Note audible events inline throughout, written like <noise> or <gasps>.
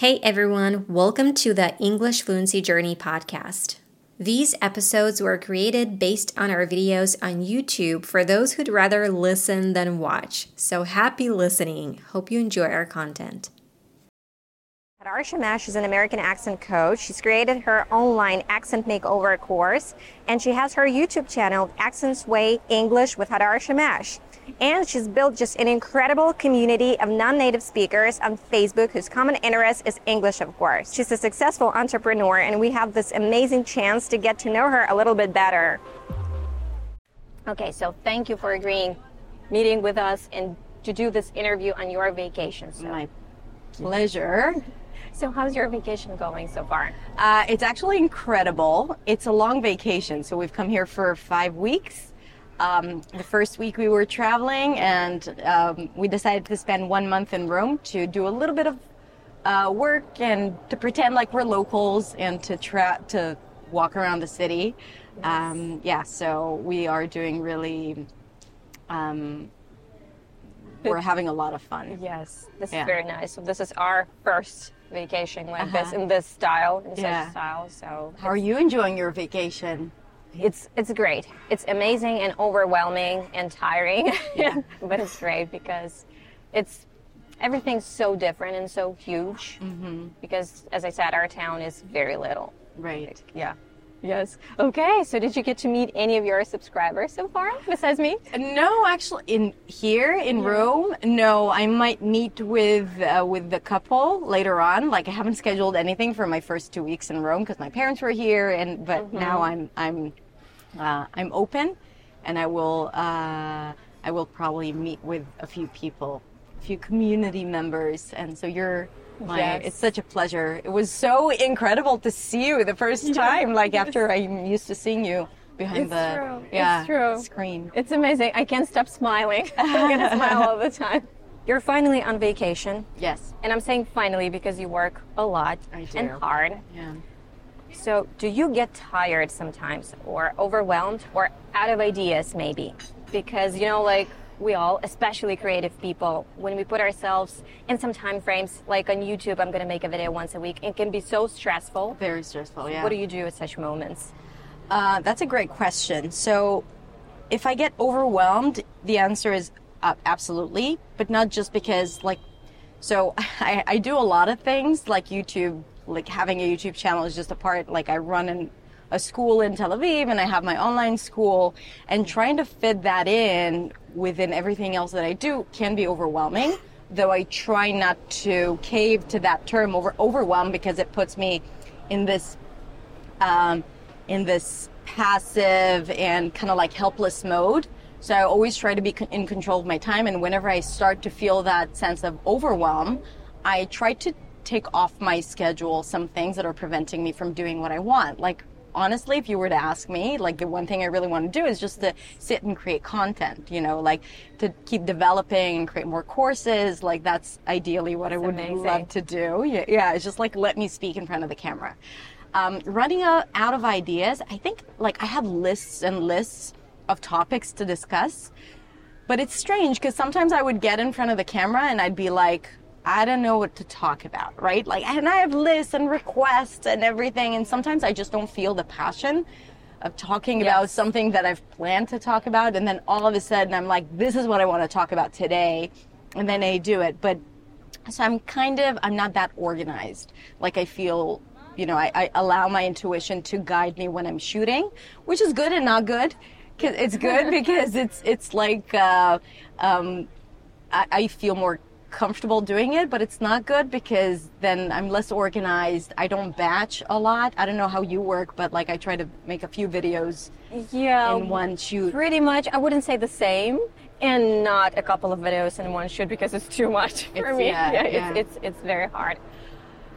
Hey everyone, welcome to the English Fluency Journey podcast. These episodes were created based on our videos on YouTube for those who'd rather listen than watch. So happy listening. Hope you enjoy our content. Hadar Shamash is an American accent coach. She's created her online accent makeover course, and she has her YouTube channel, Accents Way English with Hadar Shamash. And she's built just an incredible community of non-native speakers on Facebook whose common interest is English, of course. She's a successful entrepreneur, and we have this amazing chance to get to know her a little bit better. Okay, so thank you for agreeing, meeting with us, and to do this interview on your vacation. So, My pleasure. so how's your vacation going so far? Uh, it's actually incredible. It's a long vacation, so we've come here for five weeks. Um, the first week we were traveling, and um, we decided to spend one month in Rome to do a little bit of uh, work and to pretend like we're locals and to tra- to walk around the city. Um, yeah, so we are doing really. Um, we're having a lot of fun. Yes, this Yeah. is very nice. So this is our first vacation like this Uh-huh. in this style, in Yeah. such style. So How are you enjoying your vacation? It's it's great. It's amazing and overwhelming and tiring, Yeah. <laughs> but it's great because it's everything's so different and so huge. Mm-hmm. Because as I said, our town is very little. Right. Yeah. Yes. Okay. So did you get to meet any of your subscribers so far besides me? No, actually, in here in Rome, no. I might meet with uh, with the couple later on. Like I haven't scheduled anything for my first two weeks in Rome because my parents were here, and but now I'm I'm uh, I'm open, and I will uh, I will probably meet with a few people, a few community members, and so you're. My, Yes. It's such a pleasure. It was so incredible to see you the first time. Like after I'm used to seeing you behind It's the true. It's yeah true. screen. It's amazing. I can't stop smiling. <laughs> I'm gonna smile all the time. You're finally on vacation. Yes. And I'm saying finally because you work a lot I do. and hard. Yeah. So, do you get tired sometimes or overwhelmed or out of ideas maybe? Because, you know, like we all, especially creative people, when we put ourselves in some time frames, like on YouTube, I'm going to make a video once a week, it can be so stressful. Very stressful. Yeah. What do you do at such moments? Uh, that's a great question. So, if I get overwhelmed, the answer is uh, absolutely, but not just because like. So <laughs> I, I do a lot of things like YouTube. Like having a YouTube channel is just a part. Like I run in a school in Tel Aviv, and I have my online school, and trying to fit that in within everything else that I do can be overwhelming. Though I try not to cave to that term over overwhelm because it puts me in this um, in this passive and kind of like helpless mode. So I always try to be in control of my time. And whenever I start to feel that sense of overwhelm, I try to take off my schedule some things that are preventing me from doing what I want. Like, honestly, if you were to ask me, like the one thing I really want to do is just to sit and create content, you know, like to keep developing and create more courses. Like, that's ideally what I would amazing. love to do. Yeah, yeah, it's just like let me speak in front of the camera. Um, running out, out of ideas, I think like I have lists and lists of topics to discuss, but it's strange because sometimes I would get in front of the camera and I'd be like, I don't know what to talk about, right? Like, and I have lists and requests and everything, and sometimes I just don't feel the passion of talking about something that I've planned to talk about, and then all of a sudden I'm like, this is what I want to talk about today, and then I do it. But so I'm kind of I'm not that organized. Like I feel, you know, I, I allow my intuition to guide me when I'm shooting, which is good and not good. 'Cause It's good <laughs> because it's it's like uh, um, I, I feel more comfortable doing it, but it's not good because then I'm less organized. I don't batch a lot. I don't know how you work, but like I try to make a few videos Yeah. in one shoot. Pretty much. I wouldn't say the same. And not a couple of videos in one shoot because it's too much <laughs> for It's- me. yeah, <laughs> yeah. It's, it's it's very hard.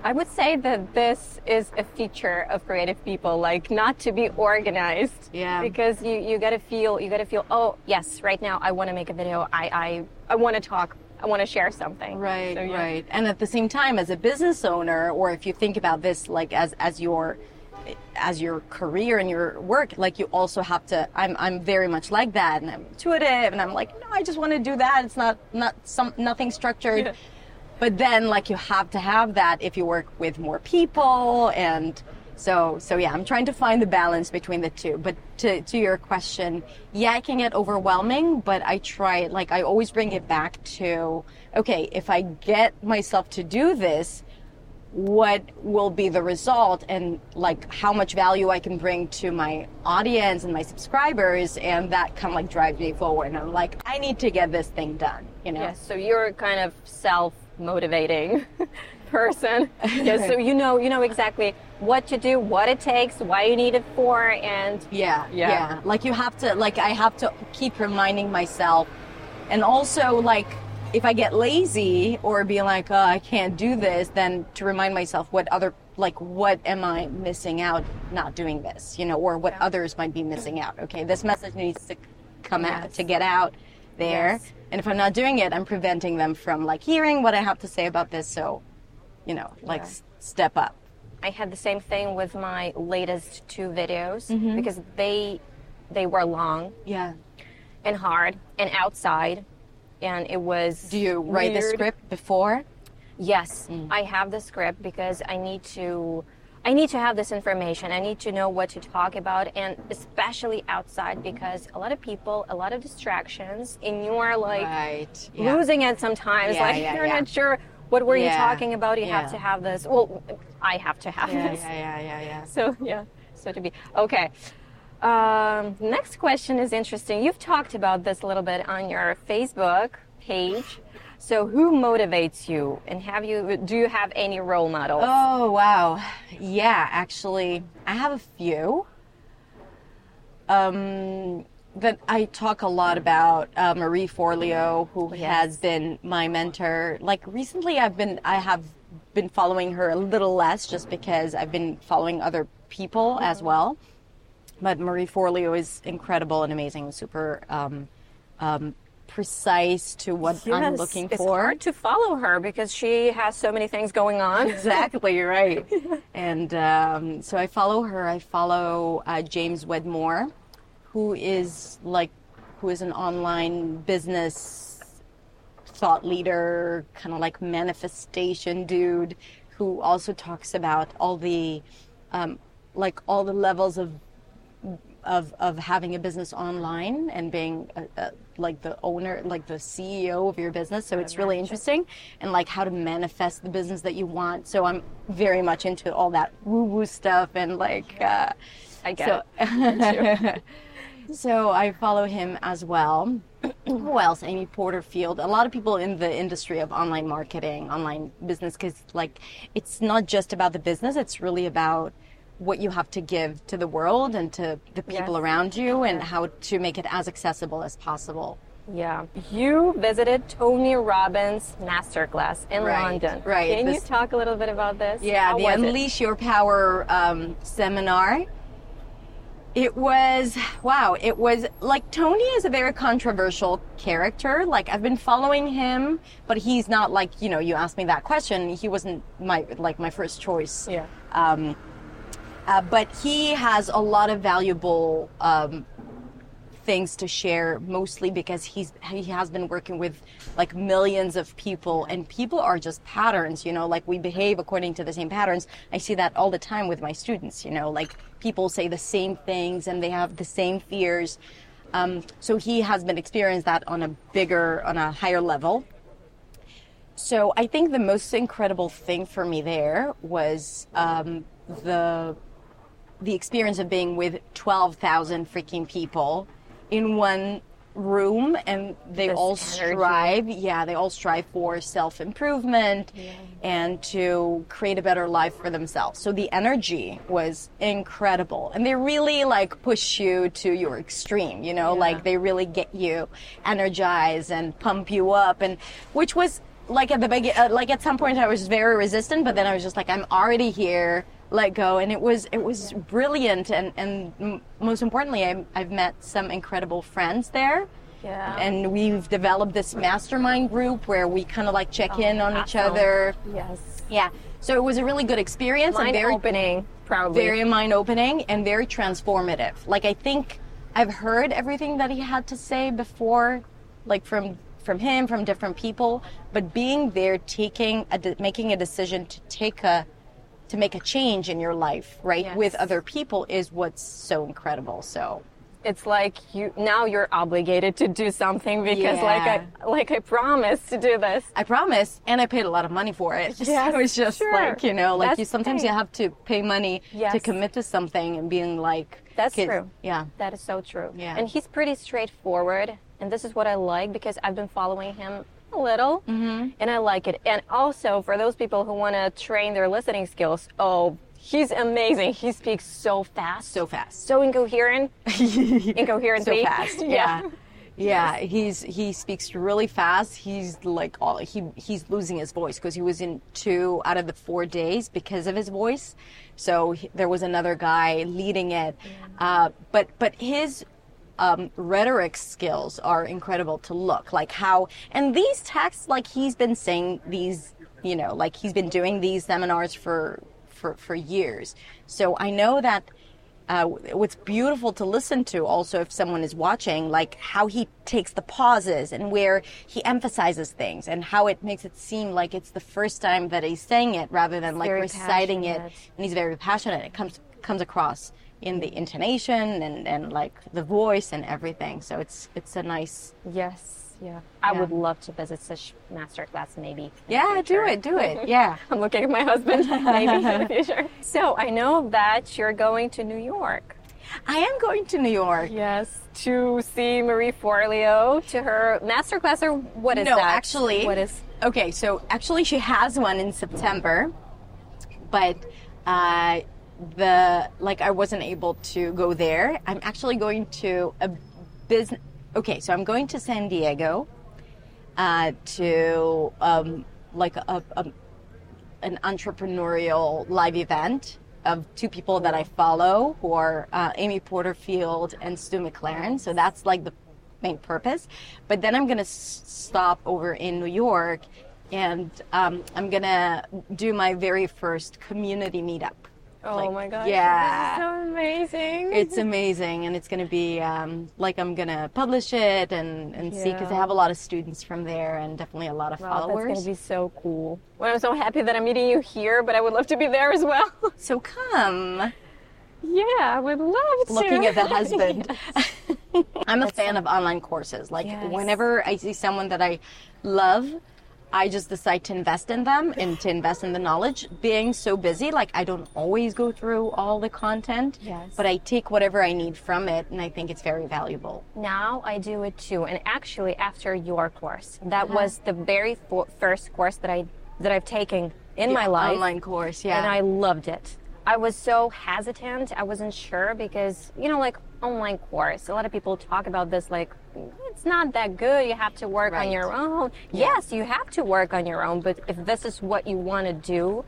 I would say that this is a feature of creative people, like not to be organized. Yeah. Because you, you gotta feel you gotta feel, oh yes, right now I wanna make a video. I I, I wanna talk. I wanna share something. Right, So, yeah. right. And at the same time, as a business owner, or if you think about this like as as your as your career and your work, like you also have to. I'm I'm very much like that, and I'm intuitive, and I'm like, no, I just want to do that. It's not not some nothing structured. but then like you have to have that if you work with more people and so so yeah i'm trying to find the balance between the two. But to, to your question yeah it can get overwhelming but i try like i always bring it back to okay if i get myself to do this what will be the result? And like how much value I can bring to my audience and my subscribers and that kind of like drives me forward. And I'm like I need to get this thing done you know? Yes, so you're kind of self-motivating <laughs> person. <laughs> yes, so you know you know exactly what to do, what it takes, why you need it for, and yeah, Yeah. yeah. Like you have to like I have to keep reminding myself. And also like if I get lazy or be like oh, I can't do this then to remind myself what other like what am I missing out not doing this you know or what others might be missing out. Okay this message needs to come out to get out there. Yes. and if I'm not doing it I'm preventing them from like hearing what I have to say about this. So you know like Yeah. s- step up I had the same thing with my latest two videos Mm-hmm. because they they were long yeah and hard and outside and it was do you write the script before Yes, Mm. I have the script because I need to I need to have this information. I need to know what to talk about and especially outside because a lot of people, a lot of distractions and you are like right yeah. losing it sometimes. Yeah, like yeah, you're not sure what were you talking about. You have to have this. Well, I have to have yeah this. yeah yeah yeah yeah <laughs> So yeah, so to be okay. Um, next question is interesting. You've talked about this a little bit on your Facebook page. So who motivates you, and have you do you have any role models? Oh wow, yeah. Actually, I have a few. Um, that I talk a lot about uh, Marie Forleo, who has been my mentor. Like recently, I've been I have been following her a little less, just because I've been following other people as well. But Marie Forleo is incredible and amazing, super um, um, precise to what I'm Yes, looking it's for. hard to follow her because she has so many things going on. <laughs> exactly right. and um, so I follow her. I follow uh, James Wedmore, who is like, who is an online business thought leader, kind of like manifestation dude, who also talks about all the, um, like all the levels of of of having a business online and being a, a, like the owner, like the CEO of your business. So it's really interesting, and like how to manifest the business that you want. So I'm very much into all that woo woo stuff and like. Uh, I get so, it. <laughs> <laughs> so I follow him as well. <clears throat> Who else? Amy Porterfield. A lot of people in the industry of online marketing, online business, because like it's not just about the business. It's really about what you have to give to the world and to the people Yes. around you, and how to make it as accessible as possible. Yeah. You visited Tony Robbins masterclass in Right, London. right. Can This- you talk a little bit about this? Yeah, How the was it? Unleash Your Power um, seminar. It was wow. It was like Tony is a very controversial character. Like I've been following him, but he's not like you know. You asked me that question. He wasn't my like my first choice. Yeah. Um, uh, but he has a lot of valuable um, things to share, mostly because he's he has been working with like millions of people, and people are just patterns. You know, like we behave according to the same patterns. I see that all the time with my students. You know, like people say the same things and they have the same fears. Um, so he has been experienced that on a bigger, on a higher level. So I think the most incredible thing for me there was um, the the experience of being with twelve thousand freaking people in one room, and they This all energy. strive. Yeah, they all strive for self improvement and to create a better life for themselves. So the energy was incredible, and they really like push you to your extreme. You know, like they really get you energized and pump you up, and which was like at the begin, uh, like at some point I was very resistant, but then I was just like, I'm already here. Let go, and it was it was brilliant, and and most importantly, I, I've met some incredible friends there. Yeah. And we've developed this mastermind group where we kind of like check oh, in on each other. Yes. Yeah. So it was a really good experience and Mind very opening, probably. very mind opening and very transformative. Like I think I've heard everything that he had to say before, like from from him, from different people, but being there, taking, a de- making a decision to take a, to make a change in your life, right, Yes. with other people is what's so incredible. So it's like you now you're obligated to do something because like I like I promised to do this. I promise, and I paid a lot of money for it. <laughs> Yes, so it's just sure. like you know, like That's you sometimes you have to pay money to commit to something and being like. That's true. Yeah. That is so true. Yeah. And he's pretty straightforward, and this is what I like because I've been following him a little, Mm-hmm. and I like it. And also for those people who want to train their listening skills, oh, he's amazing. He speaks so fast, So fast. so incoherent, <laughs> incoherent, so fast. <laughs> Yeah. Yeah, he's he speaks really fast. He's like all he he's losing his voice because he was in two out of the four days because of his voice. So he, there was another guy leading it, uh, but but his um, rhetoric skills are incredible to look. Like how and these texts like he's been saying these you know like he's been doing these seminars for for for years. So I know that uh, what's beautiful to listen to also if someone is watching like how he takes the pauses and where he emphasizes things and how it makes it seem like it's the first time that he's saying it rather than like very reciting it and he's very passionate. It comes comes across in the intonation and, and like the voice and everything so it's it's a nice Yes. Yeah. I Yeah. would love to visit such master class maybe. yeah do it do it <laughs> yeah I'm looking at my husband maybe in the <laughs> future. So I know that you're going to New York. i am going to new york Yes, to see Marie Forleo to her master class or what is no, that? actually. what is? Okay, so actually she has one in September, but uh, the like I wasn't able to go there. I'm actually going to a business. Okay, so I'm going to San Diego uh, to um, like a, a an entrepreneurial live event of two people that I follow who are uh, Amy Porterfield and Stu McLaren. So that's like the main purpose. But then I'm s- stop over in New York and um, I'm to do my very first community meetup. Oh Like, my gosh! yeah. so amazing. It's amazing, and it's going to be um, like I'm going to publish it and, and see because I have a lot of students from there and definitely a lot of Wow, followers. that's gonna be so cool. Well, I'm so happy that I'm meeting you here, but I would love to be there as well. <laughs> So come. yeah, I would love to. looking at the husband. <laughs> <laughs> I'm a fan of online courses. Like Yes. whenever I see someone that I love, I just decide to invest in them and to invest in the knowledge. Being so busy, like I don't always go through all the content, Yes. but I take whatever I need from it, and I think it's very valuable. Now I do it too, and actually after your course, that uh-huh. was the very fo- first course that I that I've taken in my life. Online course, yeah. and I loved it. I was so hesitant. I wasn't sure because, you know, like online course, a lot of people talk about this like it's not that good. You have to work on your own. Yes, you have to work on your own, but if this is what you want to do,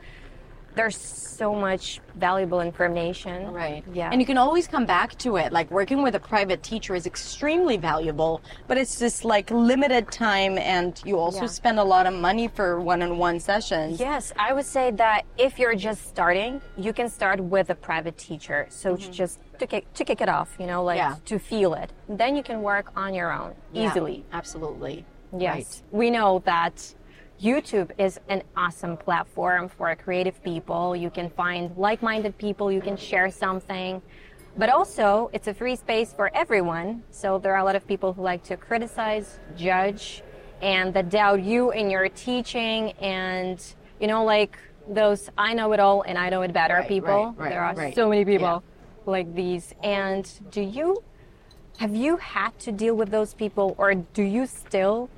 there's so much valuable information. Right. Yeah. And you can always come back to it. Like working with a private teacher is extremely valuable, but it's just like limited time and you also Yeah. spend a lot of money for one-on-one sessions. Yes, I would say that if you're just starting, you can start with a private teacher. So to just to kick, to kick it off, you know, like Mm-hmm. Yeah. to feel it. Then you can work on your own Yeah, easily. absolutely. Yes. Right. We know that YouTube is an awesome platform for creative people. You can find like minded people, you can share something. But also, it's a free space for everyone. So there are a lot of people who like to criticize, judge, and that doubt you in your teaching. And, you know, like those I know it all and I know it better Right, people. right, right, there are so many people Yeah. like these. And do you have you had to deal with those people, or do you still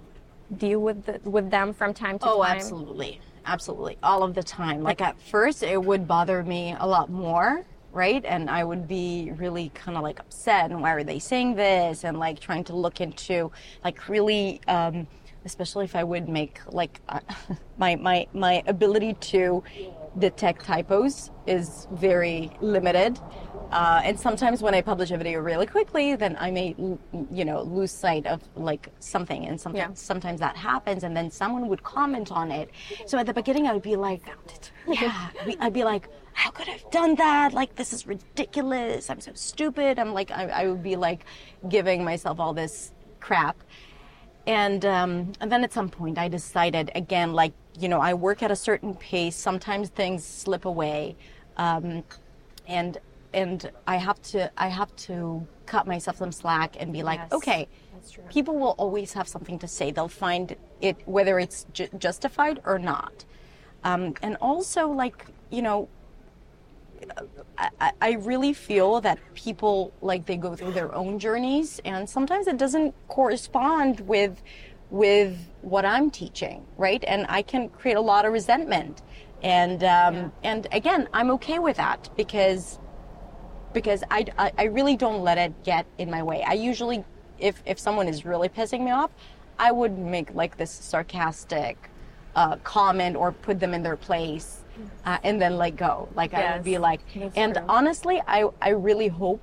deal with the, with them from time to Oh, time? Oh, absolutely. Absolutely. All of the time. Like at first, it would bother me a lot more, right? And I would be really kind of like upset. And why are they saying this? And like trying to look into, like, really, um, especially if I would make like uh, <laughs> my my my ability to detect typos is very limited. Uh, and sometimes when I publish a video really quickly, then I may, you know, lose sight of like something, and sometimes Yeah. sometimes that happens, and then someone would comment on it. So at the beginning, I would be like, yeah, I'd be- I'd be like, how could I have done that? Like this is ridiculous. I'm so stupid. I'm like, I, I would be like giving myself all this crap. and um, and then at some point I decided again, like you know, I work at a certain pace. Sometimes things slip away, um, and and I have to I have to cut myself some slack and be like, Yes, okay, people will always have something to say. They'll find it whether it's ju- justified or not, um, and also like you know. I, I- I really feel that people like they go through their own journeys and sometimes it doesn't correspond with with what I'm teaching, right? And I can create a lot of resentment. And um, and again, I'm okay with that because because I, I, I really don't let it get in my way. I usually, if, if someone is really pissing me off, I would make like this sarcastic uh, comment or put them in their place uh, and then let go. Like I would be like, and true. honestly, I, I really hope,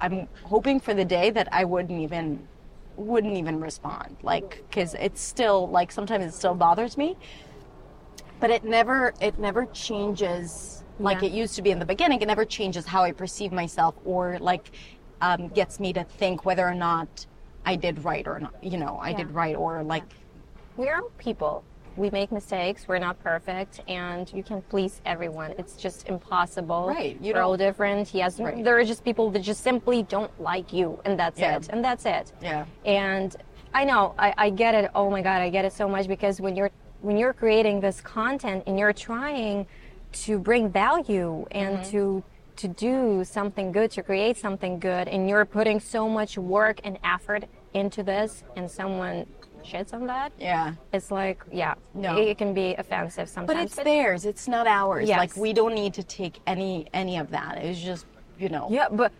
I'm hoping for the day that I wouldn't even, wouldn't even respond. Like, cause it's still like, sometimes it still bothers me but it never it never changes like Yeah. it used to be in the beginning it never changes how i perceive myself or like um, gets me to think whether or not i did right or not you know i did right or like we are people. We make mistakes. We're not perfect, and you can please everyone. It's just impossible. Right, you We're all different. Yes, Right. there are just people that just simply don't like you, and that's Yeah. it. And that's it. Yeah. And I know I, I get it. Oh my God, I get it so much because when you're when you're creating this content and you're trying to bring value and Mm-hmm. to to do something good, to create something good, and you're putting so much work and effort into this, and someone shits on that, yeah it's like, yeah, No. it, can be offensive sometimes. but it's theirs it's not ours Yes. like we don't need to take any any of that it's just you know Yeah, but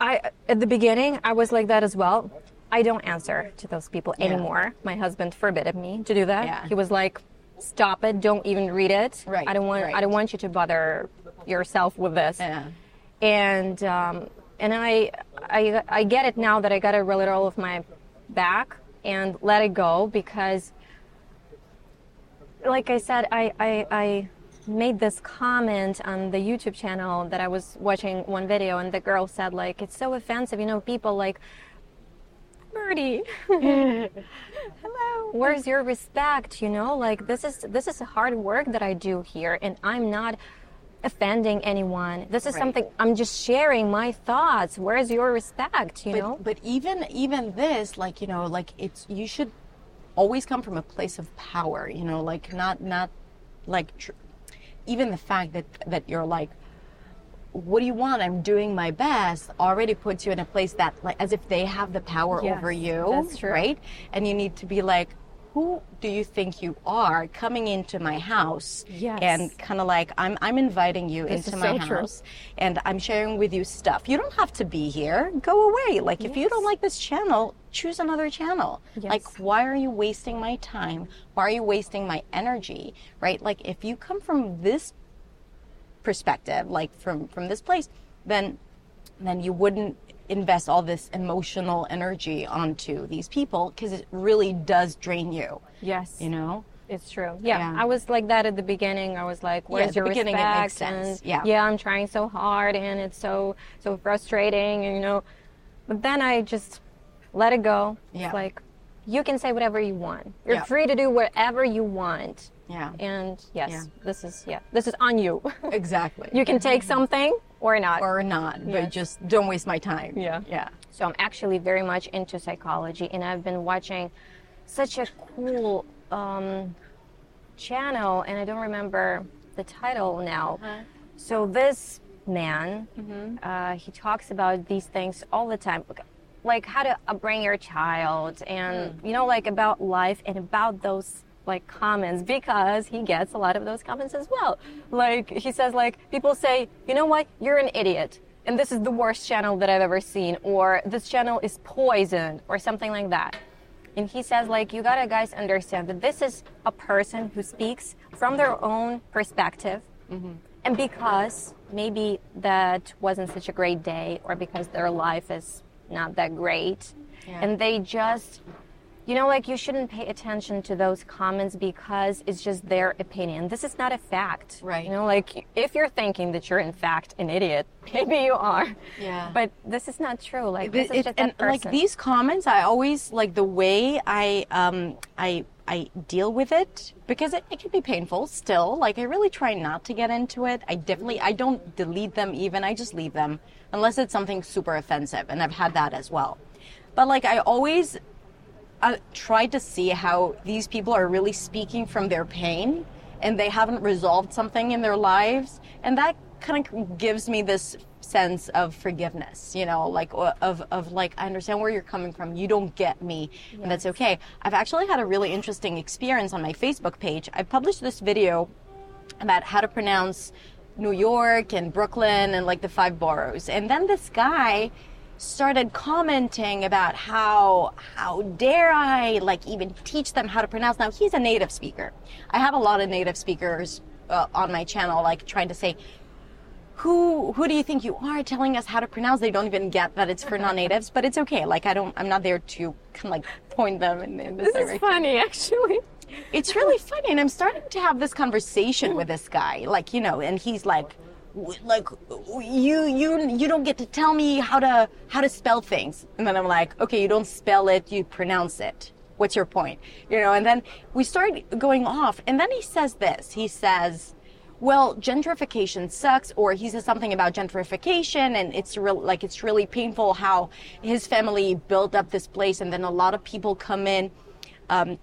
I at the beginning I was like that as well. I don't answer to those people Yeah. anymore. My husband forbade me to do that. Yeah. He was like, "Stop it! Don't even read it. Right, I don't want. I don't want you to bother yourself with this." yeah And um, and I, I I get it now that I got it really all of my back and let it go because like I said, I, I, I made this comment on the YouTube channel that I was watching one video, and the girl said, like, it's so offensive. You know, people like, Birdie, <laughs> hello, where's your respect? You know, like this is this is hard work that I do here, and I'm not offending anyone. This is Right. something I'm just sharing my thoughts. Where's your respect? You but, know? but even even this like you know like it's you should always come from a place of power you know like not not like tr- even the fact that that you're like what do you want i'm doing my best already puts you in a place that like as if they have the power Yes, over you that's true. right and you need to be like who do you think you are coming into my house Yes. and kind of like I'm, I'm inviting you This into my so true. house and I'm sharing with you stuff. You don't have to be here. Go away. Like if you don't like this channel, choose another channel. Yes. Like why are you wasting my time? Why are you wasting my energy? Right? Like if you come from this perspective, like from from this place, then then you wouldn't invest all this emotional energy onto these people because it really does drain you. yes. You know? It's true. Yeah, Yeah. I was like that at the beginning. I was like, Yeah, "Where's the your beginning, it respect?" makes sense. And Yeah. yeah, I'm trying so hard, and it's so so frustrating, and you know. But then I just let it go. Yeah. It's like you can say whatever you want. You're Yeah. free to do whatever you want. Yeah. And yes, Yeah. this is yeah, this is on you. <laughs> Exactly. you can take something or not. or not, but just don't waste my time. Yeah. Yeah. So I'm actually very much into psychology, and I've been watching such a cool um, channel, and I don't remember the title now. So this man, uh, he talks about these things all the time, like- like how to upbring your child, and you know, like about life and about those like comments because he gets a lot of those comments as well. Like he says, like people say, you know what, you're an idiot and this is the worst channel that I've ever seen, or this channel is poisoned, or something like that. And he says, like, you gotta guys understand that this is a person who speaks from their own perspective, mm-hmm. and because maybe that wasn't such a great day, or because their life is not that great, Yeah. and they just you know, like you shouldn't pay attention to those comments because it's just their opinion. This is not a fact. Right. You know, like if you're thinking that you're in fact an idiot, <laughs> maybe you are. Yeah. But this is not true. Like this It- is just and that person. like these comments, I always like the way I um I I deal with it because it, it can be painful still. Like I really try not to get into it. I definitely I don't delete them even. I just leave them unless it's something super offensive, and I've had that as well. But like I always I try to see how these people are really speaking from their pain and they haven't resolved something in their lives and that kind of gives me this sense of forgiveness you know like of, of like i understand where you're coming from you don't get me and that's okay i've actually had a really interesting experience on my facebook page i published this video about how to pronounce New York and Brooklyn and like the five boroughs. And then this guy started commenting about how how dare I like even teach them how to pronounce. Now he's a native speaker. I have a lot of native speakers uh, on my channel, like trying to say. Who who do you think you are telling us how to pronounce? They don't even get that it's for non-natives, but it's okay. Like I don't, I'm not there to kind of like point them in, in this this direction is funny, actually. it's really funny and i'm starting to have this conversation with this guy like you know and he's like like you you you don't get to tell me how to how to spell things. And then i'm like okay you don't spell it you pronounce it. What's your point? You know and then we start going off and then he says this. He says well gentrification sucks or he says something about gentrification and it's real like it's really painful how his family built up this place and then a lot of people come in um,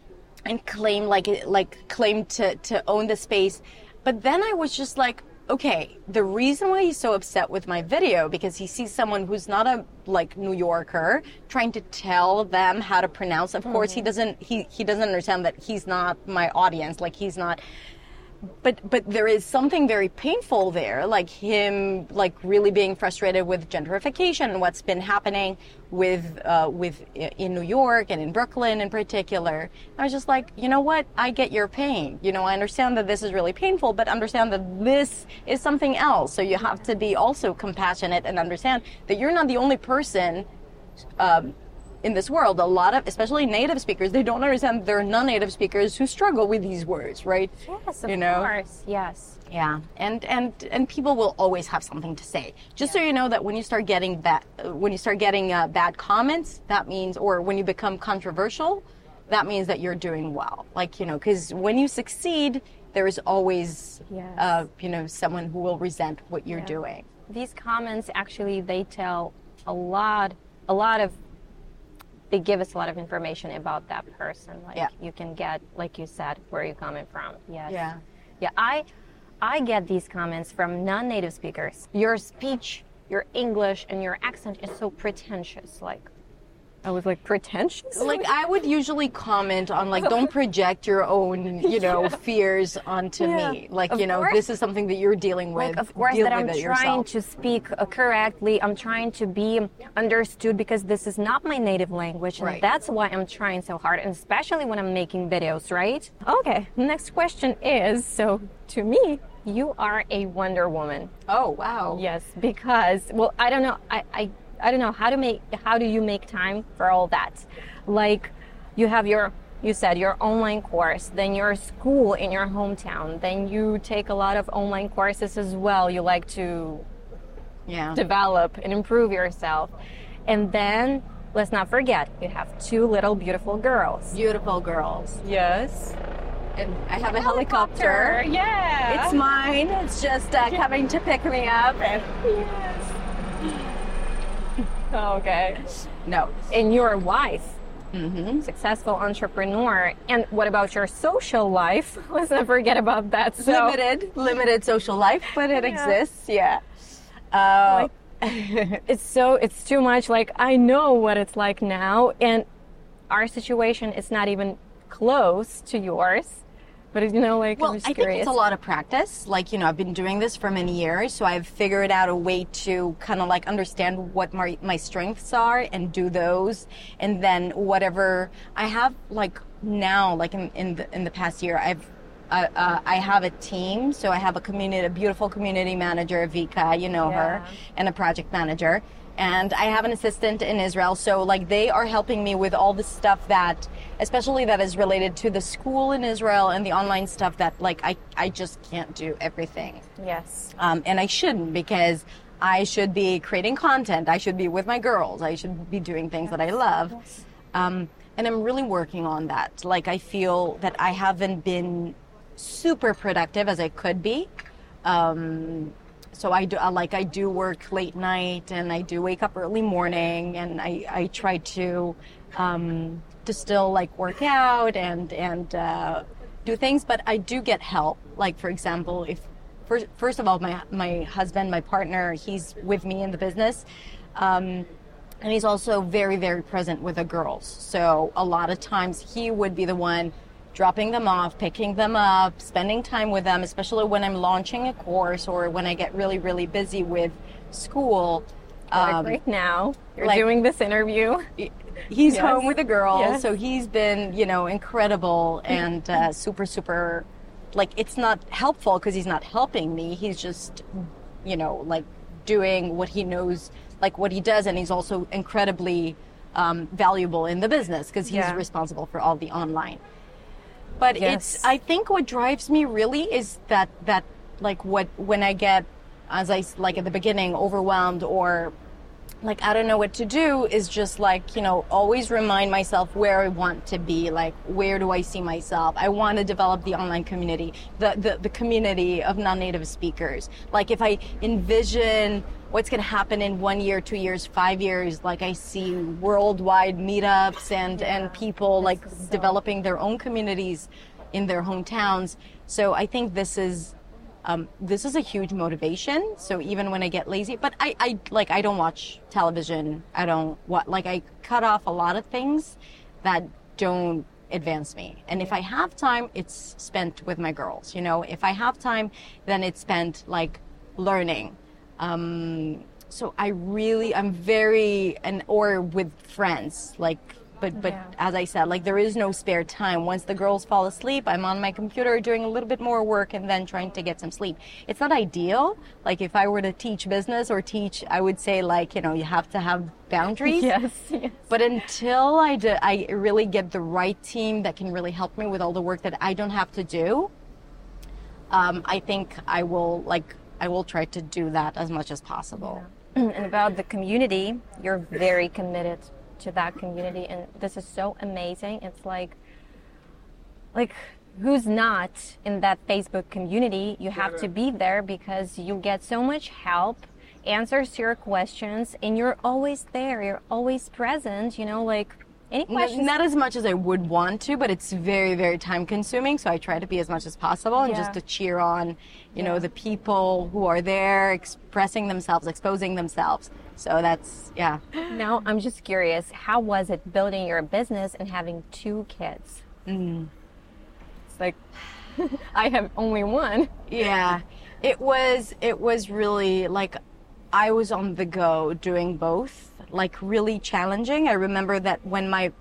and claim like like claim to to own the space. But then i was just like okay the reason why he's so upset with my video because he sees someone who's not a like new yorker trying to tell them how to pronounce of course he mm-hmm. doesn't he he doesn't understand that he's not my audience like he's not but but there is something very painful there like him like really being frustrated with gentrification and what's been happening with uh, with in New York and in Brooklyn in particular. I was just like you know what? I get your pain. You know I understand that this is really painful but understand that this is something else. So you have to be also compassionate and understand that you're not the only person um, in this world, a lot of, especially native speakers, they don't understand there are non-native speakers who struggle with these words, right? Yes, of You know? course. Yes. Yeah, and and and people will always have something to say. Just so you know that when you start getting bad, when you start getting uh, bad comments, that means, or when you become controversial, that means that you're doing well. Like you know, because when you succeed, there is always, Yes. uh, you know, someone who will resent what you're doing. These comments actually they tell a lot, a lot of. They give us a lot of information about that person. Like Yeah. you can get, like you said, where you're coming from. Yes. Yeah. Yeah. I, I get these comments from non-native speakers. Your speech, your English, and your accent is so pretentious. Like, I was like pretentious. like I would usually comment on like don't <laughs> project your own you know fears onto Yeah. me like Of you know course. this is something that you're dealing with like of course deal that i'm trying yourself. to speak uh, correctly i'm trying to be understood because this is not my native language and Right. that's why i'm trying so hard and especially when i'm making videos right okay next question is so to me you are a wonder woman oh wow yes because well i don't know i i, I don't know how to make how do you make time for all that? Like you have your you said your online course then your school in your hometown then you take a lot of online courses as well you like to yeah. develop and improve yourself. And then let's not forget you have two little beautiful girls. Beautiful girls. Yes. And I have a helicopter, yeah. It's mine it's just uh, coming to pick me up and okay. No. And your wife successful entrepreneur and what about your social life? <laughs> Let's not forget about that so. Limited limited social life but it Yeah. exists yeah. Uh, <laughs> it's so it's too much like i know what it's like now and our situation is not even close to yours but you know like Well, I think it's a lot of practice. Like, you know, I've been doing this for many years, so I've figured out a way to kind of like understand what my, my strengths are and do those. And then whatever I have, like now, like in, in, the, in the past year, I've uh, uh, I have a team. So I have a community, a beautiful community manager, Vika, you know her, and a project manager. And I have an assistant in Israel. So like they are helping me with all the stuff that, especially that is related to the school in Israel and the online stuff that like I, I just can't do everything. Yes. Um, and I shouldn't because I should be creating content. I should be with my girls. I should be doing things that I love. Yes. Um, and I'm really working on that. Like I feel that I haven't been super productive as I could be. Um, so I do I, like I do work late night and I do wake up early morning and I, I try to um, to still like work out and and uh, do things, but I do get help. Like for example, if first first of all my my husband, my partner, he's with me in the business. Um, and he's also very very present with the girls so a lot of times he would be the one dropping them off picking them up spending time with them especially when i'm launching a course or when i get really really busy with school like Um, right now, you're like- doing this interview. he's Yes. home with a girl, Yes. so he's been you know incredible and uh, super super like it's not helpful because he's not helping me he's just you know like doing what he knows like what he does and he's also incredibly um, valuable in the business because he's Yeah. responsible for all the online but Yes. it's i think what drives me really is that that like what when i get as i like at the beginning overwhelmed or like I don't know what to do is just like, you know, always remind myself where I want to be, like where do I see myself? I want to develop the online community, the the, the community of non-native speakers. Like if I envision what's going to happen in 1 year, 2 years, 5 years, like I see worldwide meetups and and people like developing their own communities in their hometowns. So I think this is um, this is a huge motivation. So even when I get lazy, but I, I like I don't watch television. I don't what like I cut off a lot of things that don't advance me. And if I have time, it's spent with my girls. You know, if I have time, then it's spent like learning. Um, so I really, I'm very and or with friends like. But, but Yeah. as I said, like there is no spare time. Once the girls fall asleep, I'm on my computer doing a little bit more work and then trying to get some sleep. It's not ideal. Like if I were to teach business or teach, I would say like, you know, you have to have boundaries. <laughs> Yes. yes. But until I, do, I really get the right team that can really help me with all the work that I don't have to do, um, I think I will like I will try to do that as much as possible. <clears throat> and about the community, you're very committed to that community, and this is so amazing. It's like, like who's not in that Facebook community? You have to be there because you get so much help, answers to your questions, and you're always there. You're always present. You know, like any questions. Not as much as I would want to, but it's very, very time consuming. So I try to be as much as possible and just to cheer on, you know, the people who are there expressing themselves, exposing themselves. So that's, yeah. <gasps> Now, I'm just curious, how was it building your business and having two kids? Mm. It's like, <laughs> I have only one. Yeah. It was, it was really like I was on the go doing both, like really challenging. I remember that when my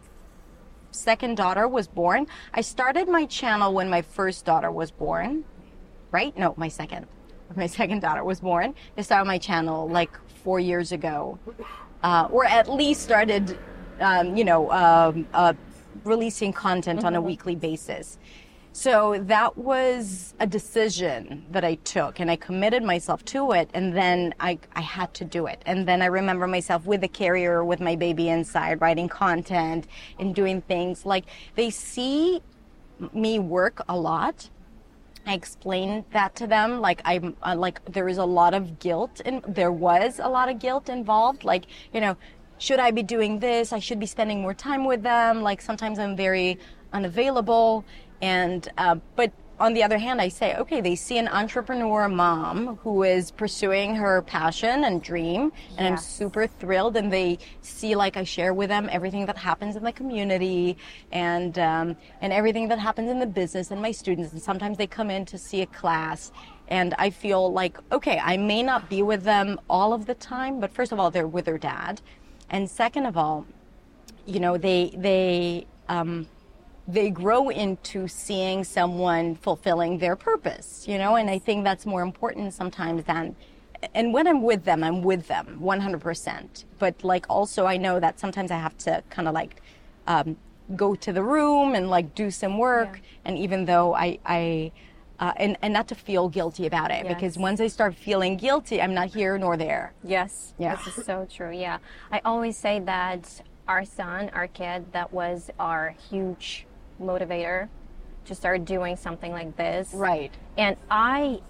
second daughter was born, I started my channel when my first daughter was born, right? No, my second. <laughs> My second daughter was born, I started my channel like four years ago, uh, or at least started, um, you know, um, uh, releasing content on a weekly basis. So that was a decision that I took and I committed myself to it and then I, I had to do it. And then I remember myself with a carrier with my baby inside writing content and doing things like they see me work a lot. I explained that to them. Like I'm uh, like there is a lot of guilt and there was a lot of guilt involved. Like, you know, should I be doing this? I should be spending more time with them. Like sometimes I'm very unavailable and uh, but on the other hand, I say, okay, they see an entrepreneur mom who is pursuing her passion and dream, and I'm super thrilled. And they see, like, I share with them everything that happens in the community and um, and everything that happens in the business and my students. And sometimes they come in to see a class, and I feel like, okay, I may not be with them all of the time, but first of all, they're with their dad, and second of all, you know, they they um, they grow into seeing someone fulfilling their purpose, you know, and I think that's more important sometimes than and when I'm with them, I'm with them 100%. But like also I know that sometimes I have to kind of like um, go to the room and like do some work. Yeah. And even though I, I uh, and, and not to feel guilty about it yes. because once I start feeling guilty, I'm not here nor there. Yes. Yeah. This is so true. Yeah. I always say that our son, our kid, that was our huge motivator to start doing something like this. Right. And I,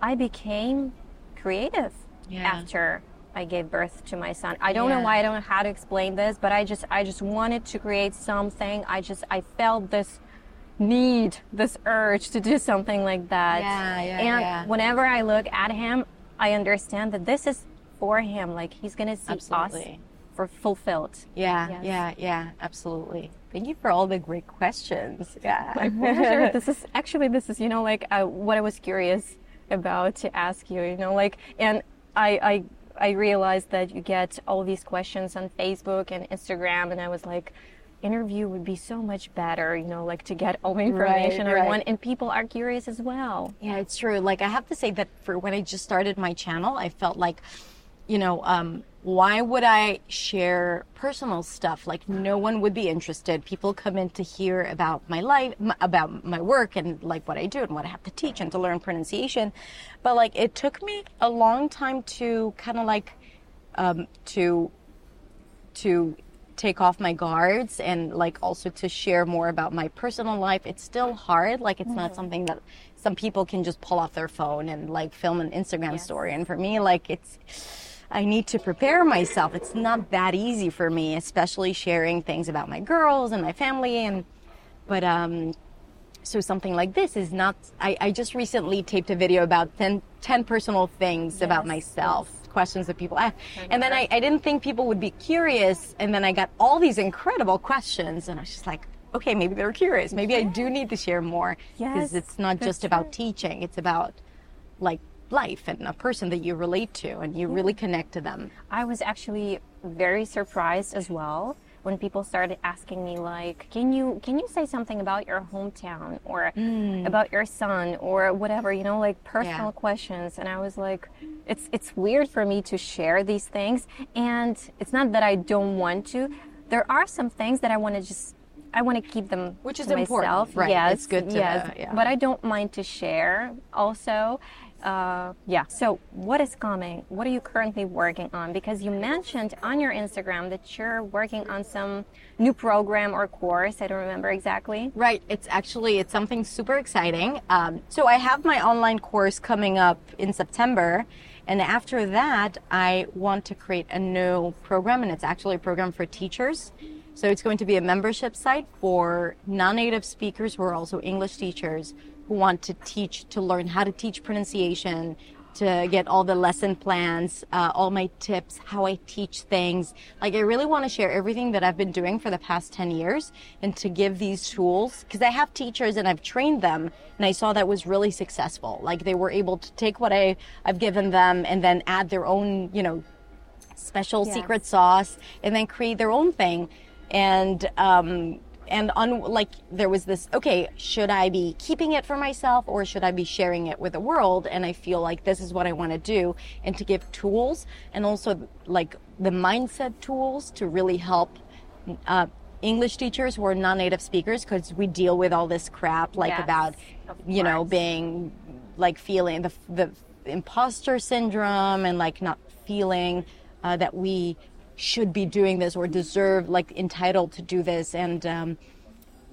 I became creative yeah. after I gave birth to my son. I don't yeah. know why I don't know how to explain this, but I just I just wanted to create something. I just I felt this need, this urge to do something like that. Yeah, yeah, and yeah. whenever I look at him, I understand that this is for him. Like he's gonna see absolutely. us for fulfilled. Yeah, yes. yeah, yeah, absolutely. Thank you for all the great questions. Yeah, my pleasure. <laughs> this is actually this is you know like uh, what I was curious about to ask you. You know like and I I I realized that you get all these questions on Facebook and Instagram, and I was like, interview would be so much better, you know, like to get all the information right, I right. And people are curious as well. Yeah, it's true. Like I have to say that for when I just started my channel, I felt like, you know, um, why would I share personal stuff? Like no one would be interested. People come in to hear about my life, about my work and like what I do and what I have to teach and to learn pronunciation. But like it took me a long time to kind of like, um, to, to take off my guards and like also to share more about my personal life. It's still hard. Like it's mm-hmm. not something that some people can just pull off their phone and like film an Instagram yes. story. And for me, like it's, I need to prepare myself. It's not that easy for me, especially sharing things about my girls and my family. And, but, um, so something like this is not, I, I just recently taped a video about 10, 10 personal things yes. about myself. Yes questions that people ask. And then I, I didn't think people would be curious. And then I got all these incredible questions. And I was just like, okay, maybe they're curious. Maybe I do need to share more. Because yes, it's not just about teaching, it's about like life and a person that you relate to and you really connect to them. I was actually very surprised as well when people started asking me like can you can you say something about your hometown or mm. about your son or whatever you know like personal yeah. questions and i was like it's it's weird for me to share these things and it's not that i don't want to there are some things that i want to just I want to keep them which is to important, myself. right? Yes, it's good to, yes, yeah. but I don't mind to share also uh, yeah. So, what is coming? What are you currently working on? Because you mentioned on your Instagram that you're working on some new program or course. I don't remember exactly. Right. It's actually it's something super exciting. Um, so, I have my online course coming up in September, and after that, I want to create a new program, and it's actually a program for teachers. So, it's going to be a membership site for non-native speakers who are also English teachers who want to teach, to learn how to teach pronunciation, to get all the lesson plans, uh, all my tips, how I teach things. Like I really want to share everything that I've been doing for the past 10 years and to give these tools because I have teachers and I've trained them and I saw that was really successful. Like they were able to take what I, I've given them and then add their own, you know, special yes. secret sauce and then create their own thing. And, um, and on like there was this okay should i be keeping it for myself or should i be sharing it with the world? And i feel like this is what i want to do and to give tools and also like the mindset tools to really help uh, english teachers who are non-native speakers because we deal with all this crap like yes, about you know being like feeling the the imposter syndrome and like not feeling uh, that we should be doing this or deserve like entitled to do this and um,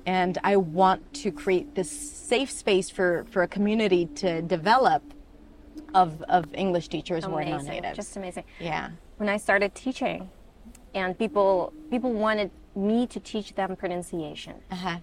and I want to create this safe space for for a community to develop of of English teachers amazing. who are non-native. Just amazing. Yeah. When I started teaching, and people people wanted me to teach them pronunciation. Uh-huh.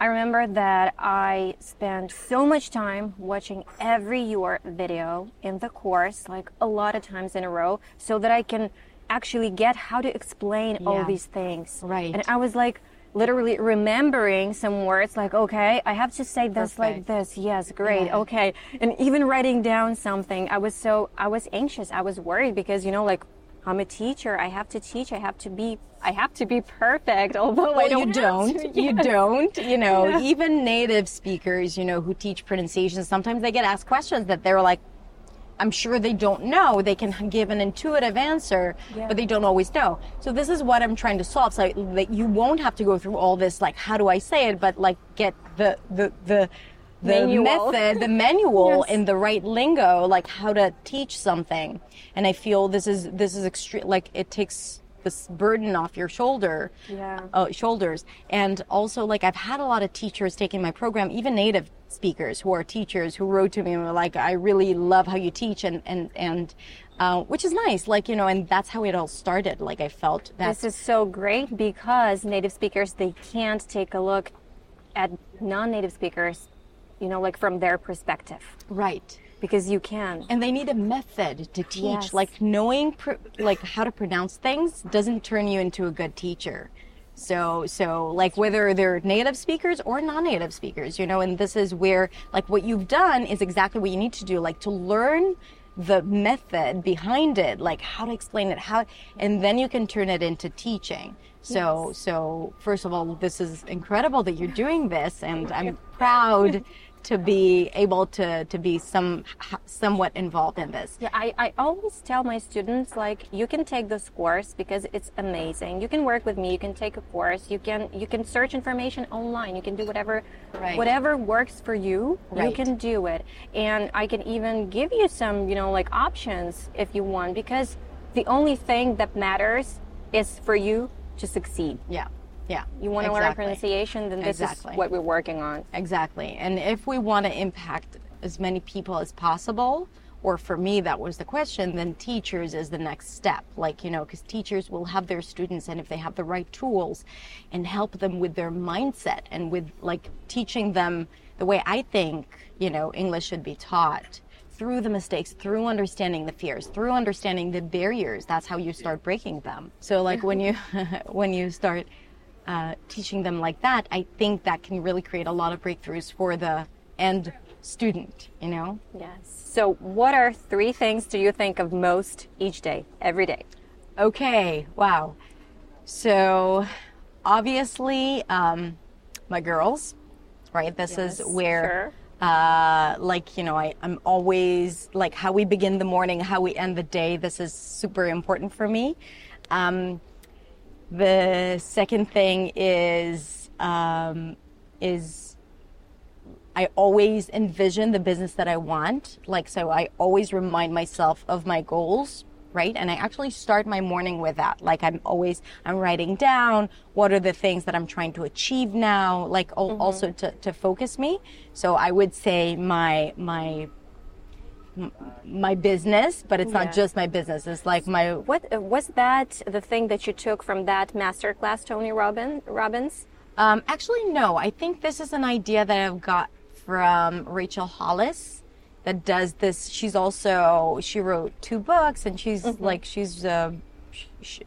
I remember that I spent so much time watching every your video in the course, like a lot of times in a row, so that I can actually get how to explain yeah. all these things. Right. And I was like literally remembering some words like okay i have to say this Perfect. like this yes great yeah. okay and even writing down something i was so i was anxious i was worried because you know like I'm a teacher. I have to teach. I have to be. I have to be perfect. <laughs> Although well, I don't. You don't. To, you don't. You know, yeah. even native speakers, you know, who teach pronunciation, sometimes they get asked questions that they're like, I'm sure they don't know. They can give an intuitive answer, yeah. but they don't always know. So this is what I'm trying to solve. So that you won't have to go through all this, like, how do I say it? But like, get the the the the manual. method, the manual <laughs> yes. in the right lingo, like how to teach something. And I feel this is this is extreme. Like it takes this burden off your shoulder, yeah. uh, shoulders. And also, like I've had a lot of teachers taking my program, even native speakers who are teachers who wrote to me and were like, "I really love how you teach," and and and. Uh, which is nice, like you know, and that's how it all started. Like I felt that this is so great because native speakers they can't take a look at non-native speakers you know, like from their perspective. Right. Because you can. And they need a method to teach. Yes. Like knowing, pr- like how to pronounce things doesn't turn you into a good teacher. So, so like whether they're native speakers or non-native speakers, you know, and this is where like what you've done is exactly what you need to do, like to learn the method behind it, like how to explain it, how, and then you can turn it into teaching. So, yes. so first of all, this is incredible that you're doing this, and I'm proud to be able to to be some somewhat involved in this. Yeah, I, I always tell my students like you can take this course because it's amazing. You can work with me, you can take a course, you can you can search information online, you can do whatever right. whatever works for you, right. you can do it. And I can even give you some, you know, like options if you want because the only thing that matters is for you to succeed. Yeah. Yeah. You want to exactly. learn pronunciation, then this exactly. is what we're working on. Exactly. And if we want to impact as many people as possible, or for me, that was the question, then teachers is the next step. Like, you know, because teachers will have their students, and if they have the right tools and help them with their mindset and with like teaching them the way I think, you know, English should be taught through the mistakes, through understanding the fears, through understanding the barriers, that's how you start breaking them. So like when you <laughs> when you start uh, teaching them like that, I think that can really create a lot of breakthroughs for the end student, you know? Yes. So, what are three things do you think of most each day, every day? Okay, wow. So, obviously, um, my girls, right? This yes, is where. Sure. Uh, like you know I, i'm always like how we begin the morning how we end the day this is super important for me um, the second thing is um, is I always envision the business that I want. Like so, I always remind myself of my goals, right? And I actually start my morning with that. Like I'm always I'm writing down what are the things that I'm trying to achieve now. Like mm-hmm. also to to focus me. So I would say my my my business, but it's yeah. not just my business. It's like my. What was that? The thing that you took from that masterclass, Tony Robin Robbins? Um, actually, no. I think this is an idea that I've got from Rachel Hollis that does this. She's also she wrote two books, and she's mm-hmm. like she's uh, she,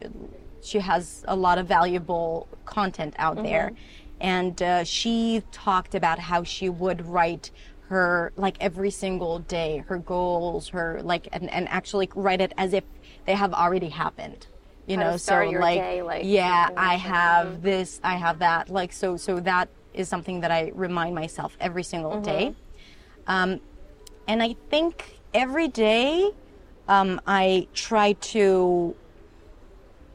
she, has a lot of valuable content out mm-hmm. there, and uh, she talked about how she would write her like every single day, her goals, her like, and, and actually write it as if they have already happened. You know, so like, day, like, yeah, I have mm-hmm. this, I have that. Like, so, so that is something that I remind myself every single mm-hmm. day. Um, and I think every day um, I try to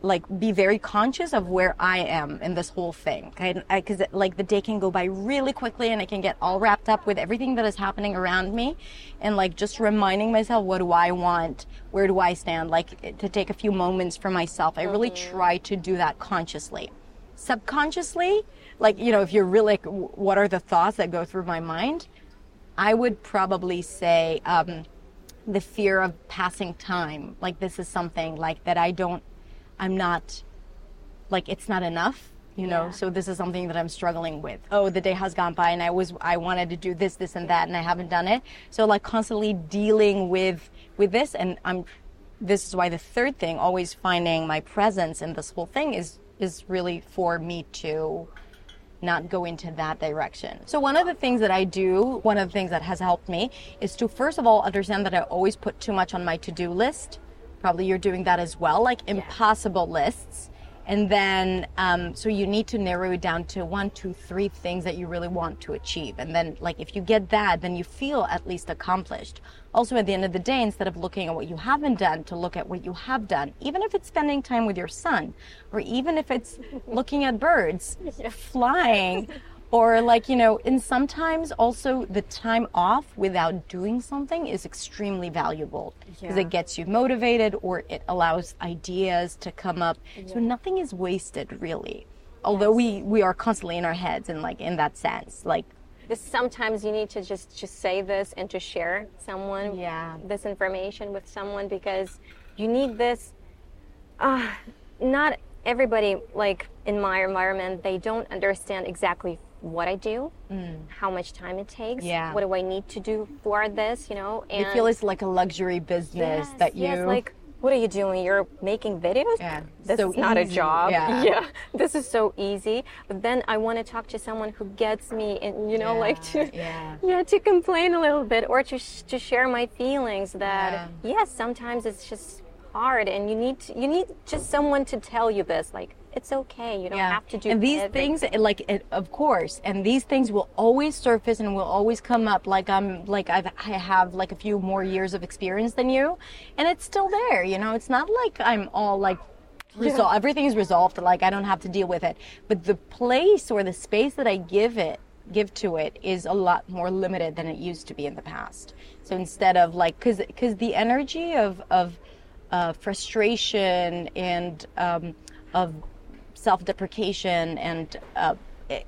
like be very conscious of where I am in this whole thing. Because like the day can go by really quickly and I can get all wrapped up with everything that is happening around me. And like just reminding myself, what do I want? Where do I stand? Like to take a few moments for myself. I really mm-hmm. try to do that consciously. Subconsciously, like, you know, if you're really, like, what are the thoughts that go through my mind? I would probably say, um, the fear of passing time. Like this is something like that I don't I'm not like it's not enough you know yeah. so this is something that i'm struggling with oh the day has gone by and i was i wanted to do this this and that and i haven't done it so like constantly dealing with with this and i'm this is why the third thing always finding my presence in this whole thing is is really for me to not go into that direction. So one of the things that I do, one of the things that has helped me is to first of all understand that I always put too much on my to-do list probably you're doing that as well, like impossible lists. And then, um, so you need to narrow it down to one, two, three things that you really want to achieve. And then, like, if you get that, then you feel at least accomplished. Also, at the end of the day, instead of looking at what you haven't done, to look at what you have done, even if it's spending time with your son, or even if it's looking at birds <laughs> flying, or like, you know, and sometimes also the time off without doing something is extremely valuable because Yeah. it gets you motivated or it allows ideas to come up. So nothing is wasted really. Although we, we are constantly in our heads and like in that sense, like Just sometimes you need to just just say this and to share someone Yeah. this information with someone because you need this uh, not everybody like in my environment they don't understand exactly what I do, how much time it takes, Mm. Yeah. what do I need to do for this, you know, and they feel it's like a luxury business yes, that you yes, like what are you doing? You're making videos? Yeah, This so is not a job. yeah. <laughs> yeah. This is so easy. But then I want to talk to someone who gets me and you know like to yeah. <laughs> yeah, to complain a little bit or to sh- to share my feelings that Yeah. yes, sometimes it's just hard and you need to, you need just someone to tell you this like it's okay. You don't have to do it. and these everything. things like it, of course and these things will always surface and will always come up like i'm like I've, i have like a few more years of experience than you and it's still there you know it's not like i'm all like <laughs> resolved everything is resolved like i don't have to deal with it but the place or the space that i give it give to it is a lot more limited than it used to be in the past so instead of like because because the energy of of uh, frustration and um, of self-deprecation and uh,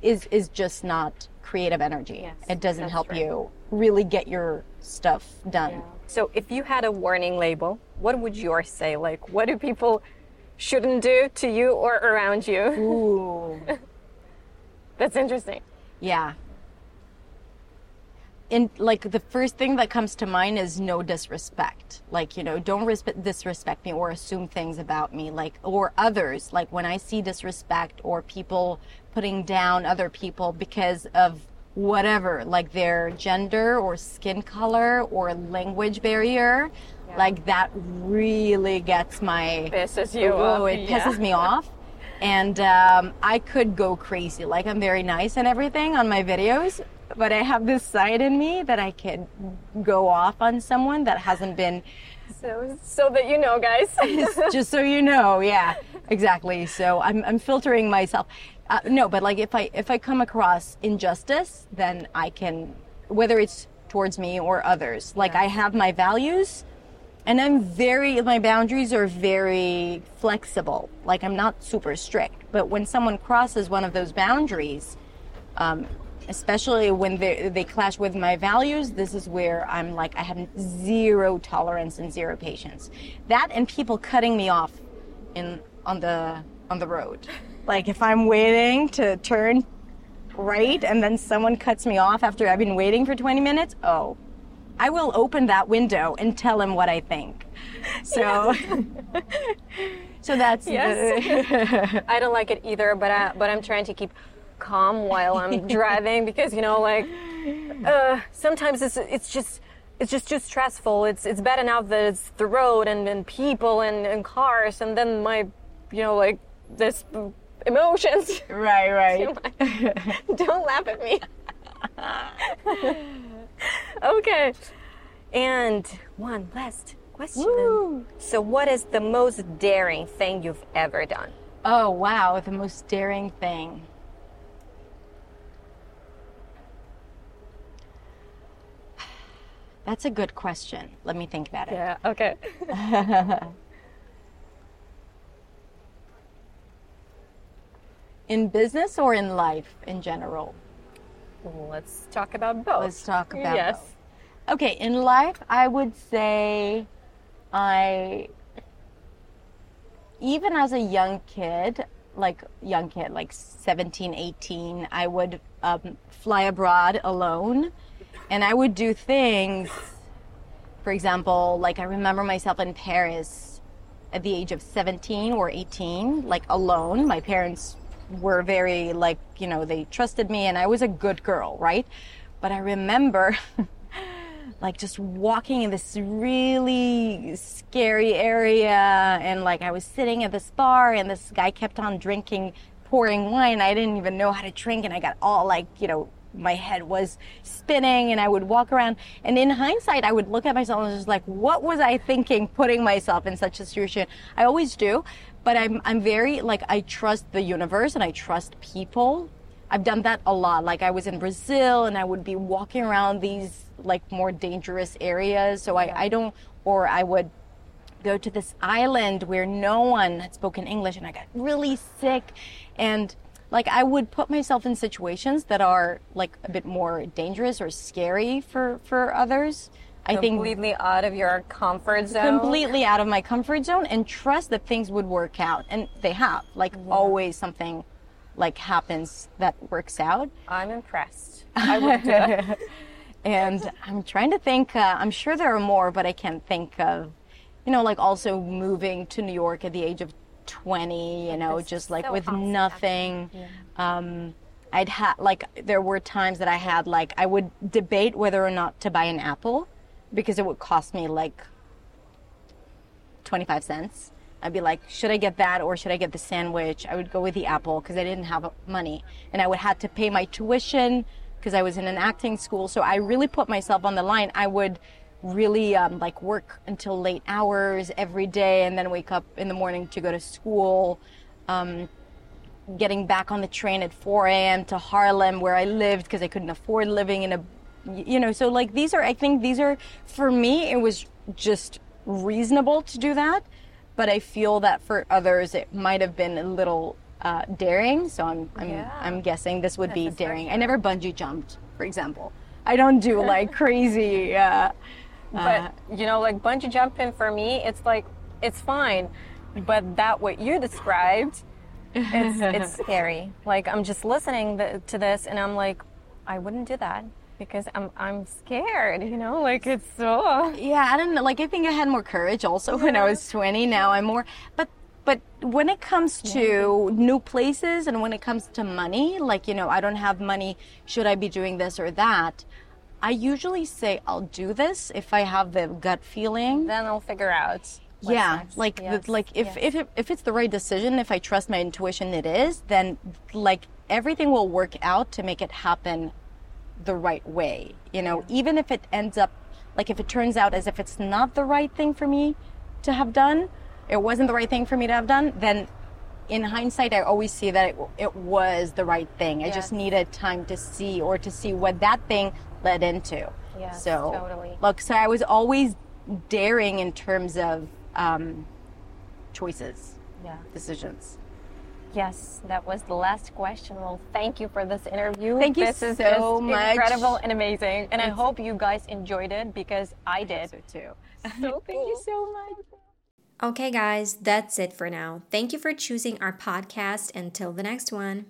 is is just not creative energy. Yes, it doesn't help right. you really get your stuff done. So if you had a warning label, what would yours say? Like what do people shouldn't do to you or around you? Ooh, <laughs> That's interesting. yeah. And like the first thing that comes to mind is no disrespect. Like you know, don't respe- disrespect me or assume things about me, like or others. Like when I see disrespect or people putting down other people because of whatever, like their gender or skin color or language barrier, like that really gets my Pisses you oh, off, it yeah. pisses me off. And um, I could go crazy. Like I'm very nice and everything on my videos, but I have this side in me that I can go off on someone that hasn't been. So so that you know, guys. <laughs> Just so you know, yeah, exactly. So I'm I'm filtering myself. Uh, no, but like if I if I come across injustice, then I can, whether it's towards me or others. Like I have my values, and I'm very my boundaries are very flexible. Like I'm not super strict, but when someone crosses one of those boundaries, um, especially when they they clash with my values, this is where I'm like I have zero tolerance and zero patience. That and people cutting me off in on the on the road. Like if I'm waiting to turn right and then someone cuts me off after I've been waiting for 20 minutes, oh, I will open that window and tell him what I think. So, <laughs> so that's Yes. <laughs> I don't like it either, but I, but I'm trying to keep calm while I'm <laughs> driving because you know, like uh, sometimes it's it's just it's just too stressful. It's it's bad enough that it's the road and, and people and, and cars, and then my you know like this emotions. right, right. <laughs> don't laugh at me. <laughs> okay, and one last question. Woo. So, what is the most daring thing you've ever done? Oh wow, the most daring thing. That's a good question. Let me think about it. Yeah, okay. <laughs> In business or in life in general? Let's talk about both. Let's talk about Yes. both. Okay, in life, I would say I, even as a young kid, like young kid, like 17, 18, I would um, fly abroad alone and I would do things, for example, like I remember myself in Paris at the age of 17 or 18, like alone. My parents were very, like, you know, they trusted me and I was a good girl, right? But I remember <laughs> like just walking in this really scary area and like I was sitting at this bar and this guy kept on drinking pouring wine. I didn't even know how to drink and I got all like, you know, my head was spinning and I would walk around. And in hindsight I would look at myself and just like what was I thinking putting myself in such a situation? I always do but I'm I'm very like I trust the universe and I trust people. I've done that a lot. Like I was in Brazil and I would be walking around these like more dangerous areas. So I, I don't or I would go to this island where no one had spoken English and I got really sick. And like I would put myself in situations that are like a bit more dangerous or scary for for others. I think completely out of your comfort zone. Completely out of my comfort zone and trust that things would work out and they have. Like yeah. always something like happens that works out. I'm impressed. <laughs> I would do it. and I'm trying to think uh, I'm sure there are more but I can't think of you know like also moving to New York at the age of 20, you know, just like so with awesome. nothing. Yeah. Um, I'd had like there were times that I had like I would debate whether or not to buy an apple because it would cost me like 25 cents. I'd be like, should I get that or should I get the sandwich? I would go with the apple because I didn't have money and I would have to pay my tuition because I was in an acting school. So I really put myself on the line. I would really um, like work until late hours every day and then wake up in the morning to go to school. Um, getting back on the train at 4 a.m. to Harlem where I lived because I couldn't afford living in a, you know, so like these are, I think these are, for me, it was just reasonable to do that. But I feel that for others, it might have been a little uh, daring. So I'm, I'm, yeah. I'm guessing this would That's be daring. I never bungee jumped, for example. I don't do like <laughs> crazy, uh, but uh, you know, like bungee jumping for me, it's like it's fine, but that what you described, it's <laughs> it's scary. Like I'm just listening to this, and I'm like, I wouldn't do that because I'm I'm scared, you know, like it's so Yeah, I don't know. Like I think I had more courage also yeah. when I was 20. Now I'm more but but when it comes to yeah. new places and when it comes to money, like you know, I don't have money, should I be doing this or that? I usually say I'll do this if I have the gut feeling. Then I'll figure out. yeah, next. like yes. the, like if yes. if it, if it's the right decision, if I trust my intuition, it is. Then like everything will work out to make it happen the right way. You know, yeah. even if it ends up like if it turns out as if it's not the right thing for me to have done, it wasn't the right thing for me to have done, then in hindsight, I always see that it, it was the right thing. I just needed time to see or to see what that thing led into. Yeah, so totally. Look, so I was always daring in terms of um, choices, yeah, decisions. Yes, that was the last question. Well, thank you for this interview. Thank you this so much. Incredible and amazing. And I hope you guys enjoyed it because I did. so too. So thank you so much. Okay, guys, that's it for now. Thank you for choosing our podcast. Until the next one.